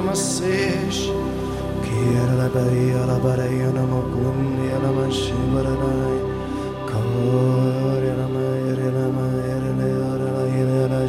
masesh. Kira la baria la baria na makundi la mashivaranai. Kore la mayre la mayre la yara la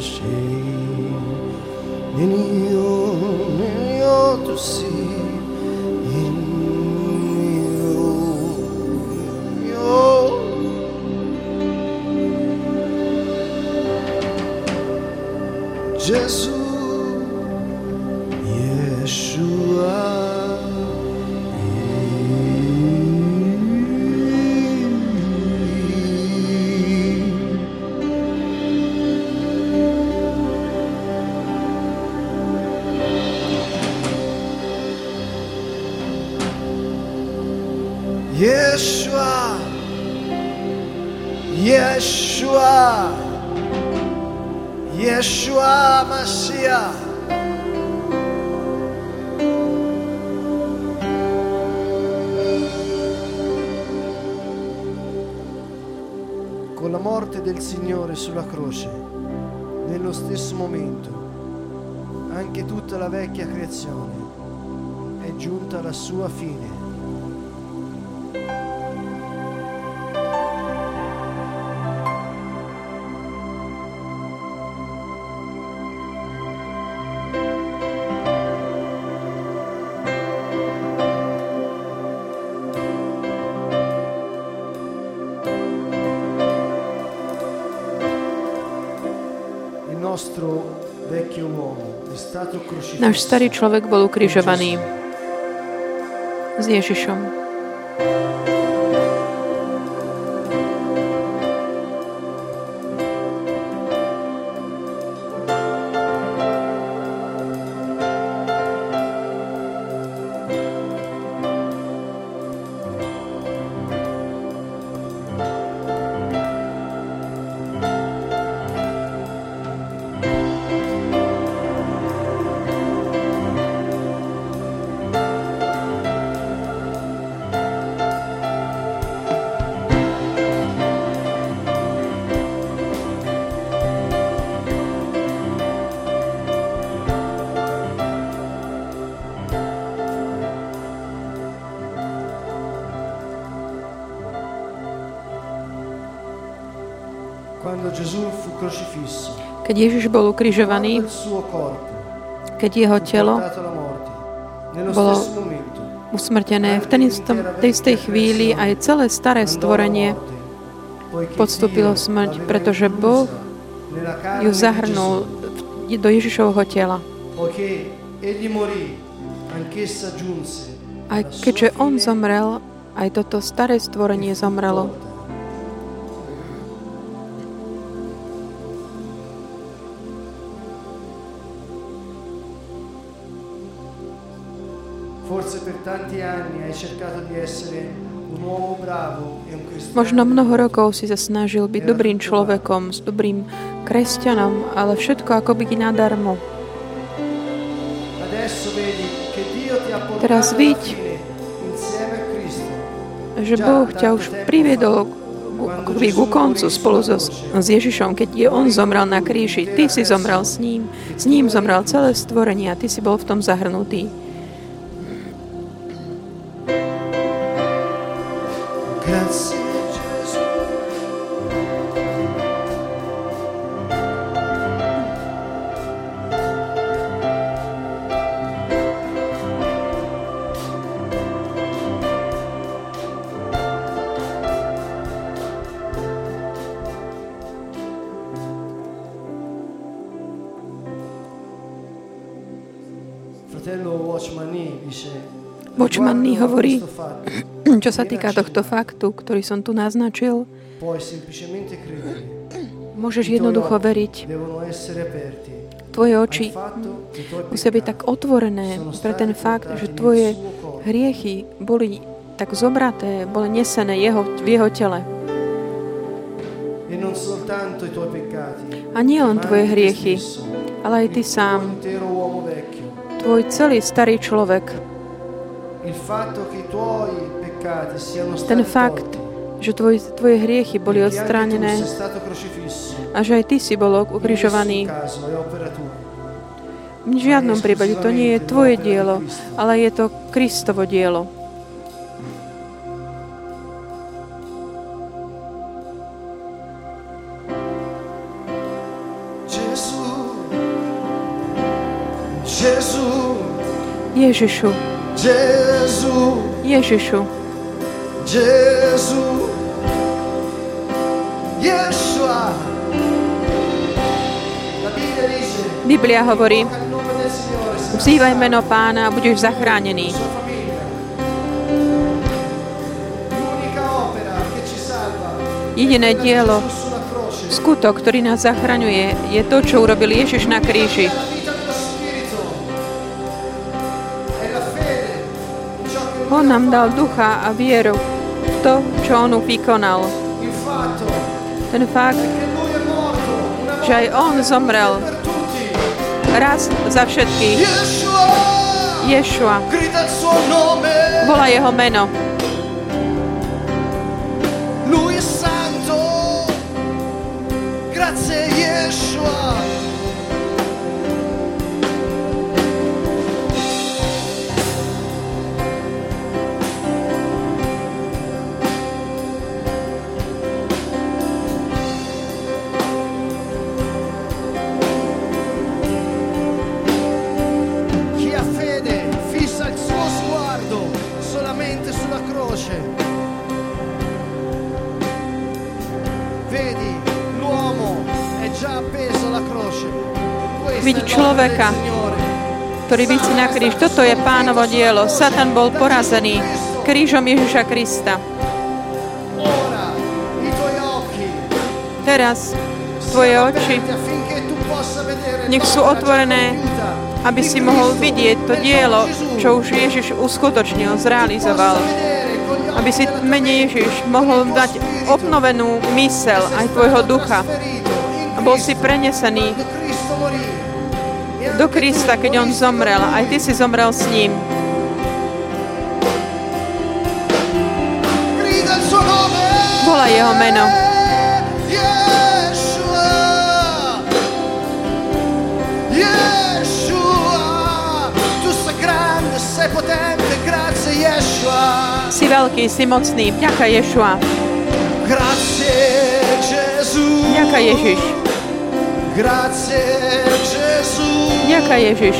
sulla fine. Nasz stary człowiek był ukrzyżowany s Ježišom. Keď Ježiš bol ukrižovaný, keď jeho telo bolo usmrtené, v ten istom, tej istej chvíli aj celé staré stvorenie. podstúpilo smrť, pretože Boh ju zahrnul do Ježišovho tela. Aj keďže on zomrel, aj toto staré stvorenie zomrelo. Možno mnoho rokov si sa snažil byť dobrým človekom, s dobrým kresťanom, ale všetko ako by nadarmo. Teraz Cristo. Že Boh ťa už priviedol akoby ku koncu spolu so, s Ježišom, keď je On zomrel na kríži. Ty si zomrel s ním, s ním zomrel celé stvorenie a ty si bol v tom zahrnutý. Watchman Nee "Riguardo a hovorí, čo sa týka tohto faktu, ktorý som tu naznačil, môžeš jednoducho veriť. Tvoje oči musia byť tak otvorené pre ten fakt, že tvoje hriechy boli tak zobraté, boli nesené jeho, v jeho tele. A nie len tvoje hriechy, ale aj ty sám, tvoj celý starý človek. Ten fakt, že tvoj, tvoje hriechy boli odstránené. a že aj ty si bol ukrižovaný, V žiadnom prípade to nie je tvoje dielo, ale je to Kristovo dielo. Ježišu. Ježišu. Ježišu. Biblia hovorí, vzývaj meno pána a budeš zachránený. Jediné dielo, skutok, ktorý nás zachraňuje, je to, čo urobil Ježiš na kríži. On nám dal ducha a vieru v to, čo on vykonal. Ten fakt, že aj on zomrel raz za všetkých. Ješua. Volá jeho meno. Lui è santo. Grazie Yeshua. Človeka, ktorý vysí na kríž. Toto je pánovo dielo. Satan bol porazený krížom Ježiša Krista. Teraz tvoje oči nech sú otvorené, aby si mohol vidieť to dielo, čo už Ježiš uskutočnil, zrealizoval. Aby si mene Ježiš mohol dať obnovenú mysel aj tvojho ducha. A bol si prenesený do Krista, keď on zomrel. Aj ty si zomrel s ním. Volá jeho meno. Si veľký, si mocný. Ďaká Ješua. Ďaká Ježiš. Grazie Ďaká Ježiš.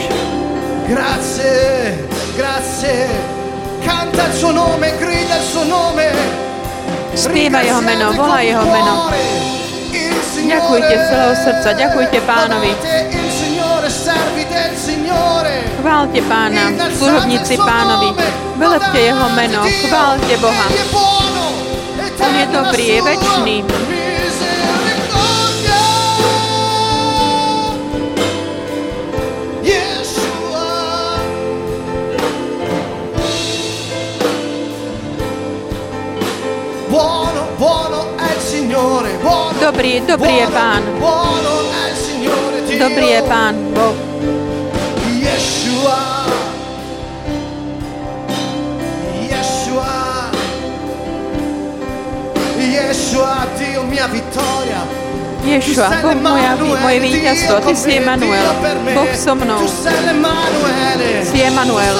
Grazie, grazie. Canta il suo nome, grida il suo nome. Spieva jeho meno, volá jeho meno. Ďakujte z celého srdca, ďakujte pánovi. Chválte pána, služobníci pánovi. Velepte jeho meno, chválte Boha. On je dobrý, je večný. Dobrý, dobrý je Pán. Dobrý je Pán Boh. Ješua, Boh moja, moje víťazstvo, Ty si Emanuel, Boh so mnou. Si Emanuel.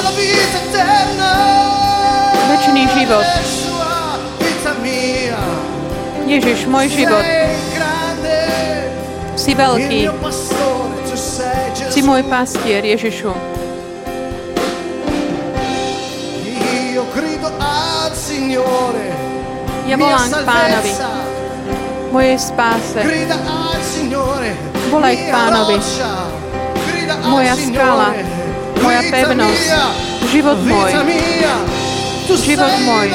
Večný život. Ježiš, môj život. Si veľký. Si môj pastier, Ježišu. Ja volám k pánovi, mojej spáse. Volaj k pánovi, moja skala, moja pevnosť, život môj, život môj.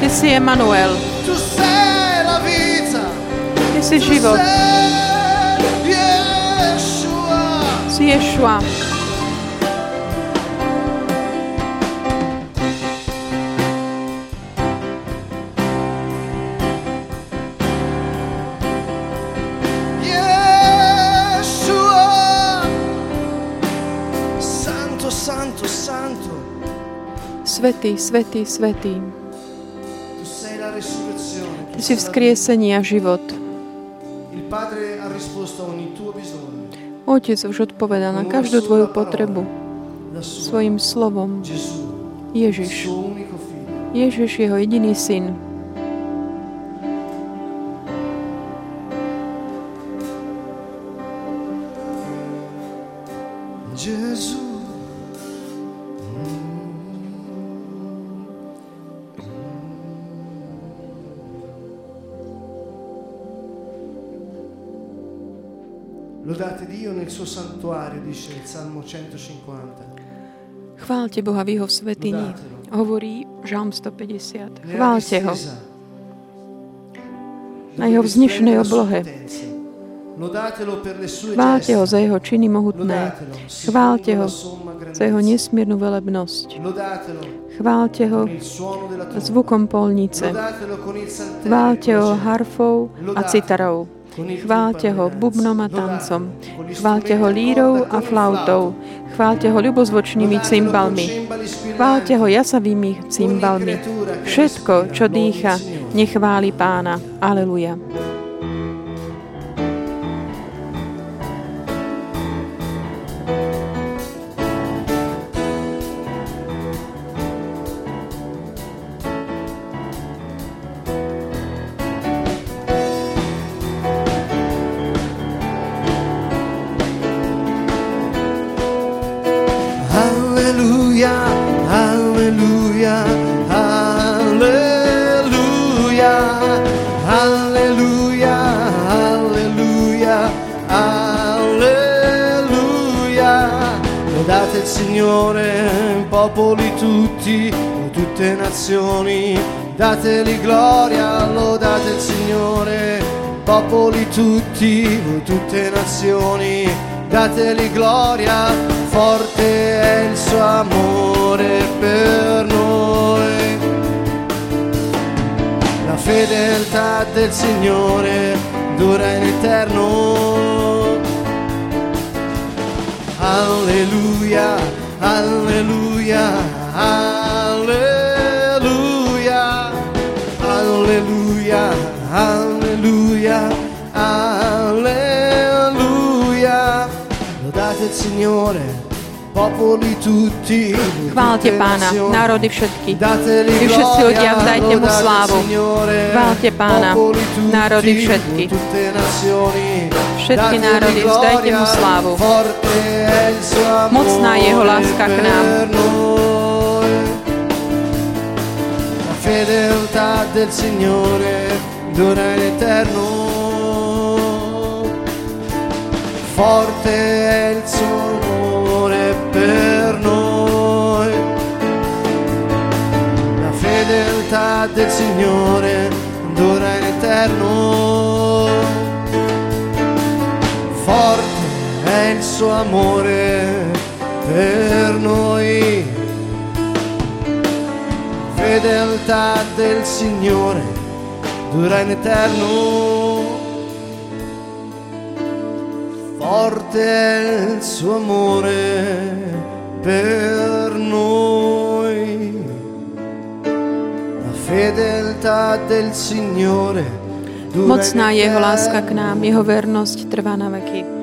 Ty si Emanuel. Ty si život. Si Ješua. Svetý, svetý, svetý. Si vzkriesenie a život. Otec už odpovedal na každú tvoju potrebu svojim slovom. Ježiš. Ježiš, jeho jediný syn. Nel suo santuario, dice il Salmo 150. Chválte Boha v jeho svetini. Hovorí Žalm 150. Nella Chválte ho na jeho vznešenej oblohe. Chválte ho za jeho činy mohutné. Chválte ho za jeho nesmiernu velebnosť. Chválte ho il zvukom polnice. Il Chválte ho harfou a citarou. Chválte ho bubnom a tancom. Chválte ho lírou a flautou. flauto. Chválte ho ľubozvočnými cymbalmi. Chválte ho jasavými cymbalmi. Všetko, čo dýcha, nechváli pána. Aleluja. Popoli tutti, tutte nazioni, dateli gloria, lodate il Signore, popoli tutti, tutte nazioni, dateli gloria, forte è il suo amore per noi. La fedeltà del Signore dura in eterno. Alleluia, alleluia, alleluia, alleluia, alleluia, alleluia. Lodate il Signore, popoli tutti. Chválte pána, národy všetky. Vy všetci ľudia, vzdajte mu slávu. Chválte pána, národy všetky. Všetky národy, vzdajte mu slávu. forte è il suo amore Mocná je jeho láska k nám. per noi. La fedeltà del Signore dura in eterno. Forte è il suo amore per noi. La fedeltà del Signore dura in eterno. Forte è il suo amore per noi. Fedeltà del Signore dura in eterno. Forte è il suo amore per noi. La fedeltà del Signore Mocná jeho láska k nám, jeho vernosť trvá na veky.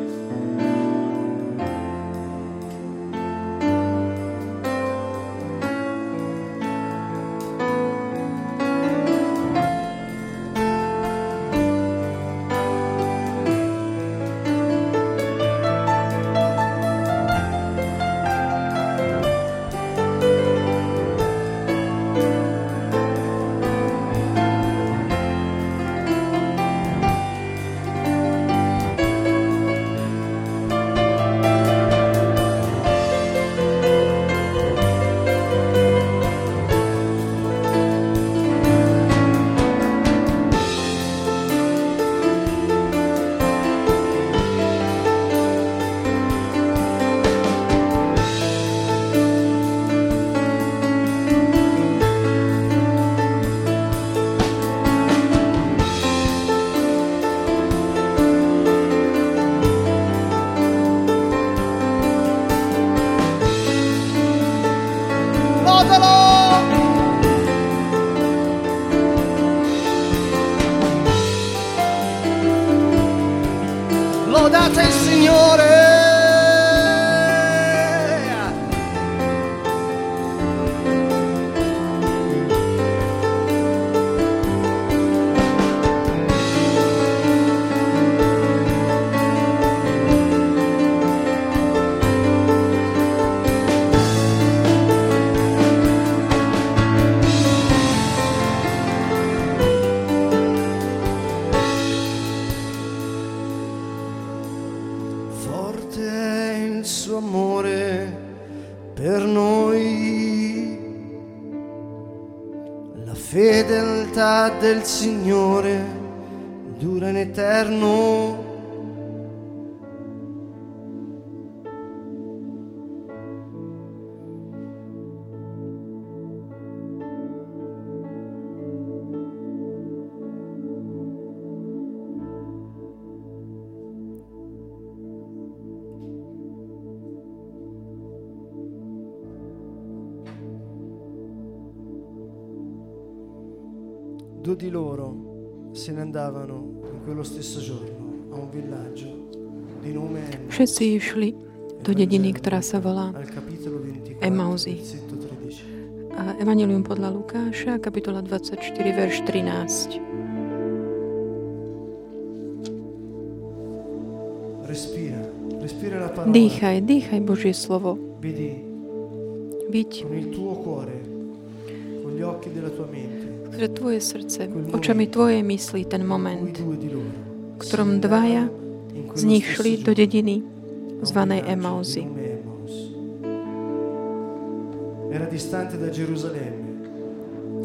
Fedeltà del Signore dura in eterno. Andavano in quello stesso giorno a un villaggio di nome Emmaus. Všetci išli do dediny, ktorá sa volá al capitolo 24, Emausi. versetto 13. a Evangelium podľa Lukáša, kapitola 24, verš 13. Respira, respira la parola. Dýchaj, dýchaj Božie slovo. Byť pre tvoje srdce, očami tvojej mysli ten moment, v ktorom dvaja z nich šli do dediny zvanej Gerusalemme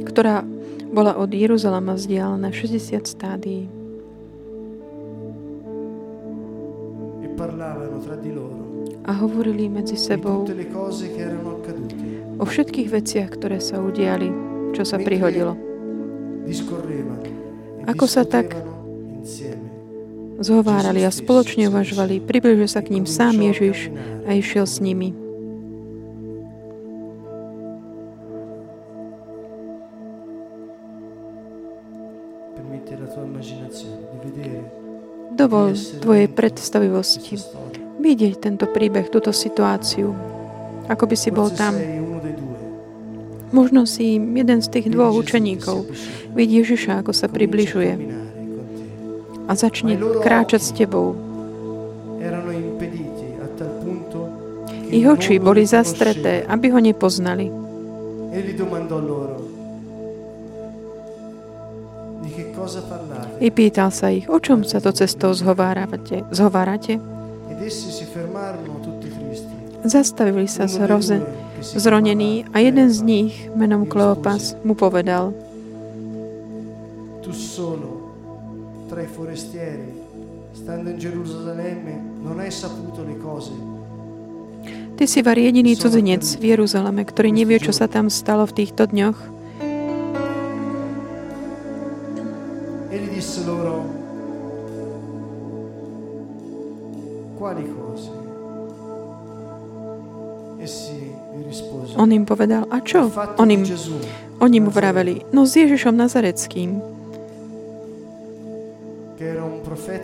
ktorá bola od Jeruzalema vzdialená 60 stádií. e A hovorili medzi sebou o všetkých veciach, ktoré sa udiali, čo sa prihodilo. E Ako sa tak. Zhovárali a spoločne uvažovali. Približil sa k ním sám Ježiš a išiel s nimi. Dovol tvojej predstavivosti vidieť tento príbeh, túto situáciu. Ako by si bol tam. Možno si jeden z tých dvoch učeníkov. Vidí Ježiša, ako sa približuje a začne kráčať s tebou. Ich oči boli zastreté, aby ho nepoznali. I pýtal sa ich, o čom sa to cestou zhovárate. zhovárate? Zastavili sa Uno chiamava a jeden z nich, menom Kleopas, mu povedal, Tu solo tra i forestieri, stando in Gerusalemme, non hai saputo le cose Ty si var jediný cudzinec v Jeruzaleme, ktorý nevie, čo sa tam stalo v týchto dňoch. Egli disse loro, quali cose? On im povedal, a "Il čo? On im, oni mu vraveli, no s Ježišom Nazareckým,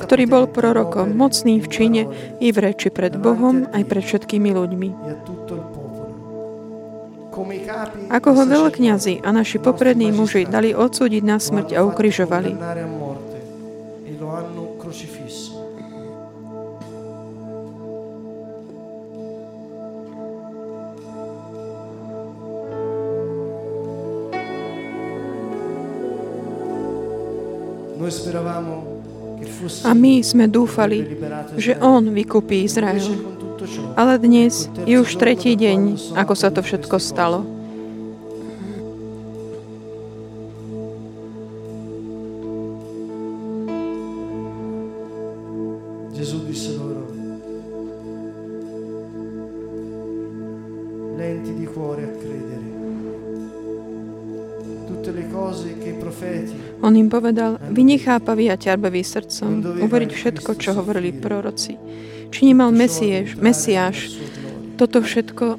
ktorý bol prorokom, mocný v in čine i v reči pred Bohom aj pred všetkými ľuďmi. Ako ho veľkňazi a naši poprední muži dali odsúdiť na smrť a ukrižovali. A my sme dúfali, že on Invece Izrael. Ale dnes je už tretí deň, ako sa to všetko stalo. Im povedal, vy nechápaví a ťarbaví srdcom, uveriť všetko, čo hovorili proroci. Či nemal Mesieš, Mesiáš toto všetko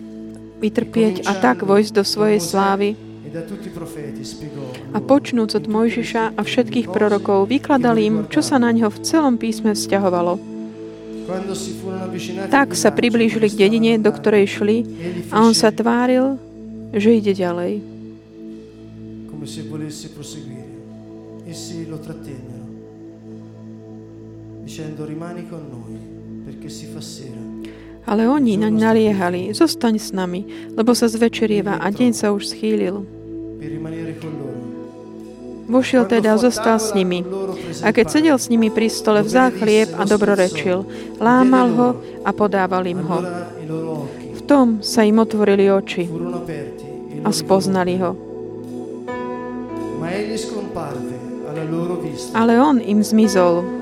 vytrpieť a tak vojsť do svojej slávy a počnúc od Mojžiša a všetkých prorokov vykladal im, čo sa na ňo v celom písme vzťahovalo. Tak sa priblížili k dedine, do ktorej šli a on sa tváril, že ide ďalej. Essi lo trattennero, dicendo rimani con noi, perché si fa sera. Ale oni naň naliehali, zostaň s nami, lebo sa zvečerieva a deň sa už schýlil. Vošiel teda, zostal s nimi. A keď sedel s nimi pri stole, vzal chlieb a dobrorečil. Lámal ho a podával im ho. V tom sa im otvorili oči e a spoznali ho. Ma egli scomparve. Ale on im zmizol.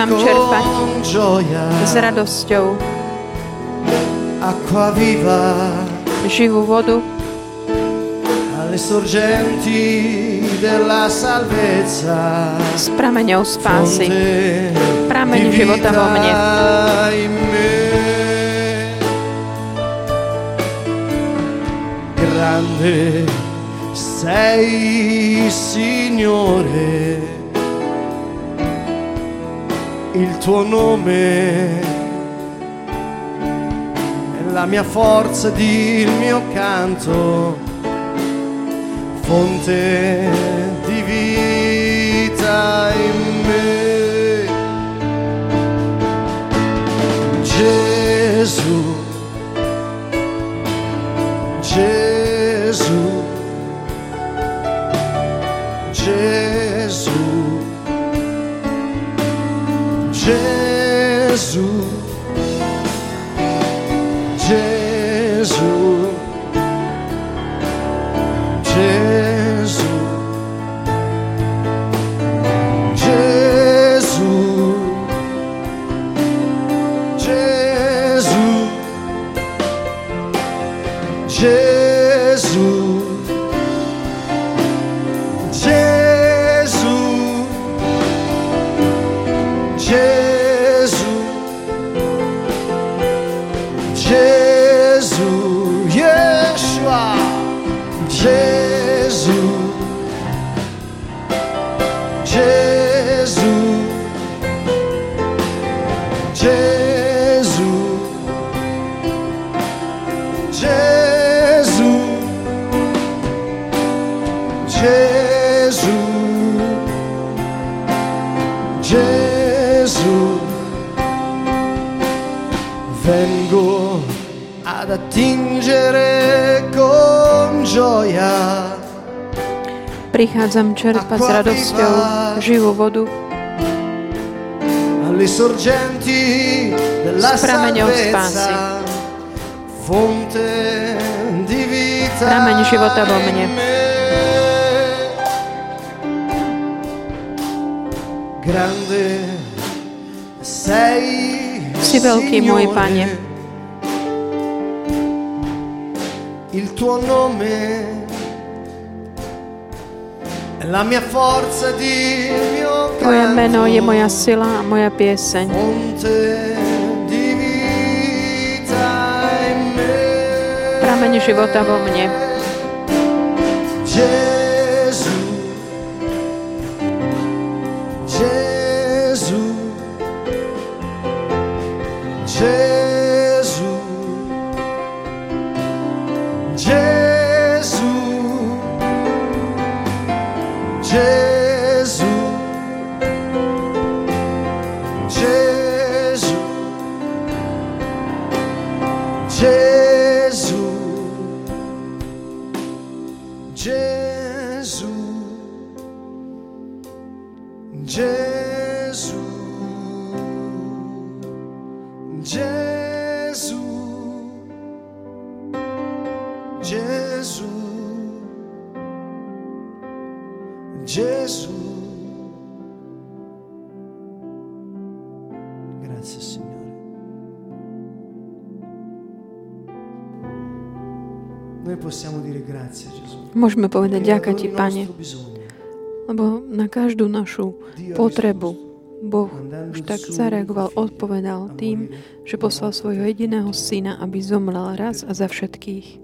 Prichádzam čerpať S radosťou. Acqua viva. Živú vodu. Alle sorgenti della salvezza. s prameňou spásy. Prameň života vo mne. Grande sei, Signore, il tuo nome è la mia forza ed il mio canto, fonte di vita in me. Gesù, Gesù, Gesù, Gesù. Gesù, Gesù, Gesù, Gesù, vengo ad attingere Prichádzam čerpať s radosťou živú vodu alle sorgenti della S prameňou spásy. salvezza, fonte di vita Prameň života vo mne. Si veľký, môj. Pane. Il tuo nome Tvoje meno je moja sila a moja pieseň. Prameň života vo mne. Gesù, Môžeme povedať ďaká Ti, Pane. Lebo na každú našu potrebu Boh už tak zareagoval, odpovedal tým, že poslal svojho jediného syna, aby zomrel raz a za všetkých.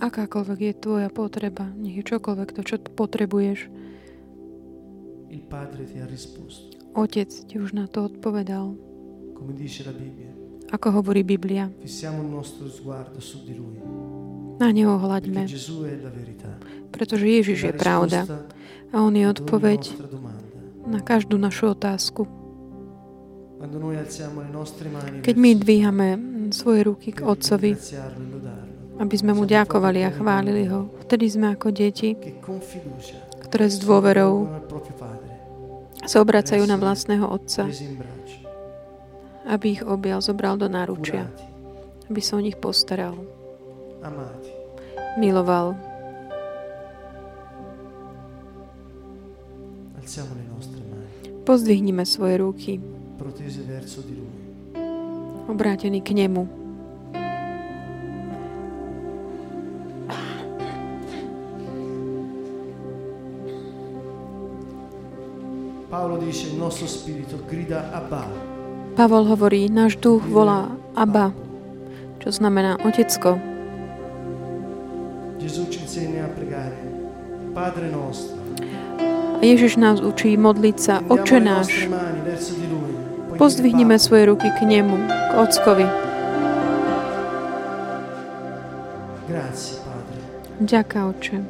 Akákoľvek je tvoja potreba, nech je čokoľvek to, čo potrebuješ, Otec ti už na to odpovedal. come dice la Bibbia. Ako hovorí Biblia, na neho hľaďme, pretože Ježiš je pravda. a On je odpoveď na každú našu otázku. Keď my dvíhame svoje ruky k Otcovi, e aby sme mu ďakovali a chválili ho, vtedy sme ako deti, ktoré s dôverou sa obracajú na vlastného Otca, aby ich objal, zobral do náručia, aby sa o nich postaral, miloval. Pozdvihnime svoje ruky, obrátení k nemu. Paolo dice il nostro spirito grida Abba. Pavol hovorí, náš duch volá Abba, čo znamená Otecko. Ježiš nás učí modliť sa, Oče náš. Pozdvihnime svoje ruky k nemu, k Ockovi. "Padre, Grazie Padre, Ďaká, Oče,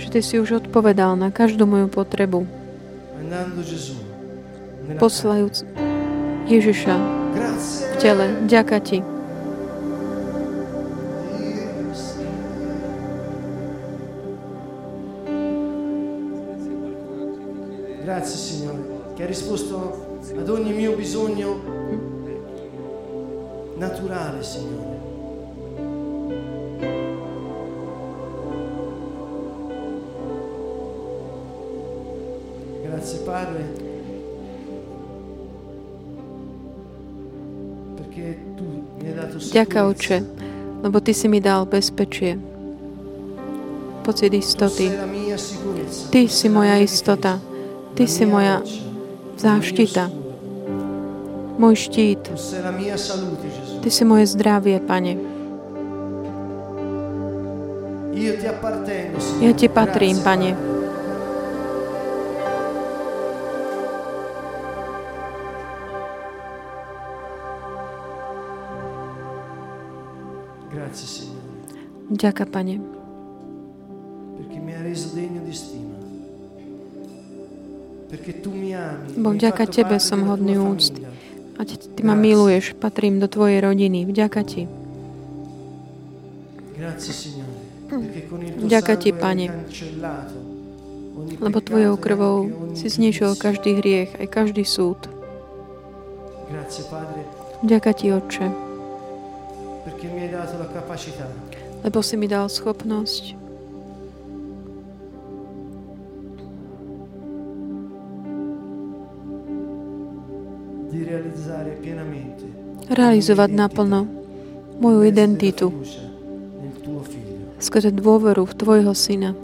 že Ty si už odpovedal na každú moju potrebu, poslajúc Ježiša v tele. Ďaká Ti. Grazie Signore, che ha risposto ad ogni mio bisogno naturale, Signore. Ďaká, Oče, lebo Ty si mi dal bezpečie, pocit istoty. Ty si moja istota. Ty si moja záštita, môj štít. Ty si moje zdravie, Pane. Ja Ti patrím, Pane. Mi ami. Bo mi hai vďaka Tebe som hodný úcty. a Ty, ty ma miluješ, patrím do Tvojej rodiny. Vďaka Ti. Tuo Vďaka Ti, Pane. Lebo Tvojou e krvou si zničil každý hriech, aj každý súd. Vďaka Ti, Otče, lebo si mi dal schopnosť realizovať naplno moju identitu skrze dôveru v Tvojho Syna.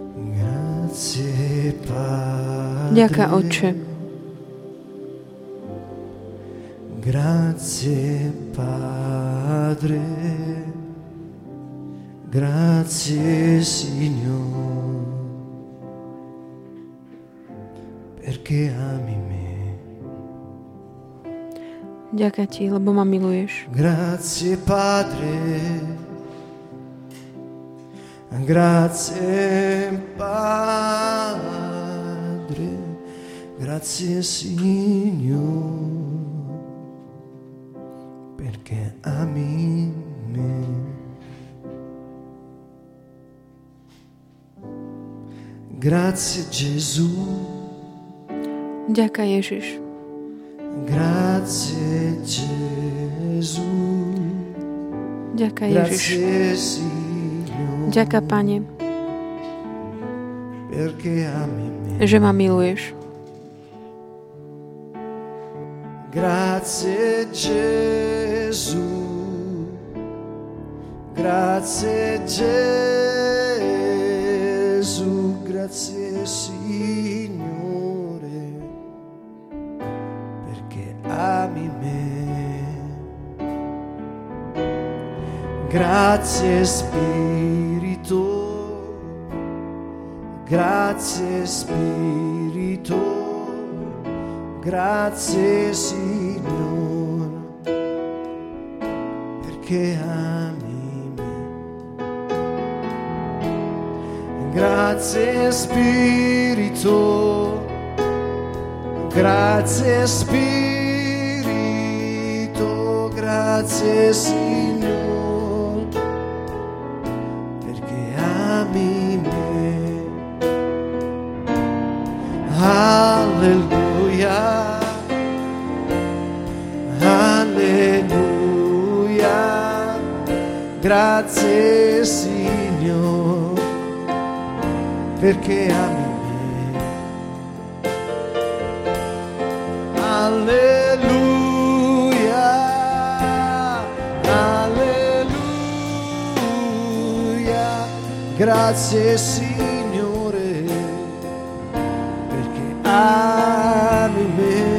Ďaká, Otče. Grazie, Padre. Grazie, Signore, perché ami me. Ďaká Ti, lebo ma miluješ. Grazie Padre, grazie Padre, grazie Signore, perché ami me. Grazie Gesù, Ďaká Ježiš. grazie Gesù. Ďaká Ježiš. Ďaká, Pane, perché ami me. že ma miluješ. Grazie Gesù, Grazie Gesù, grazie Signore, perché ami me. Grazie Spirito, grazie Spirito, grazie Signore, perché ami Grazie Spirito, grazie Spirito, grazie Signore, perché ami me. Alleluia, alleluia, grazie Signore perché ami me. Alleluia, alleluia, grazie Signore, perché ami me.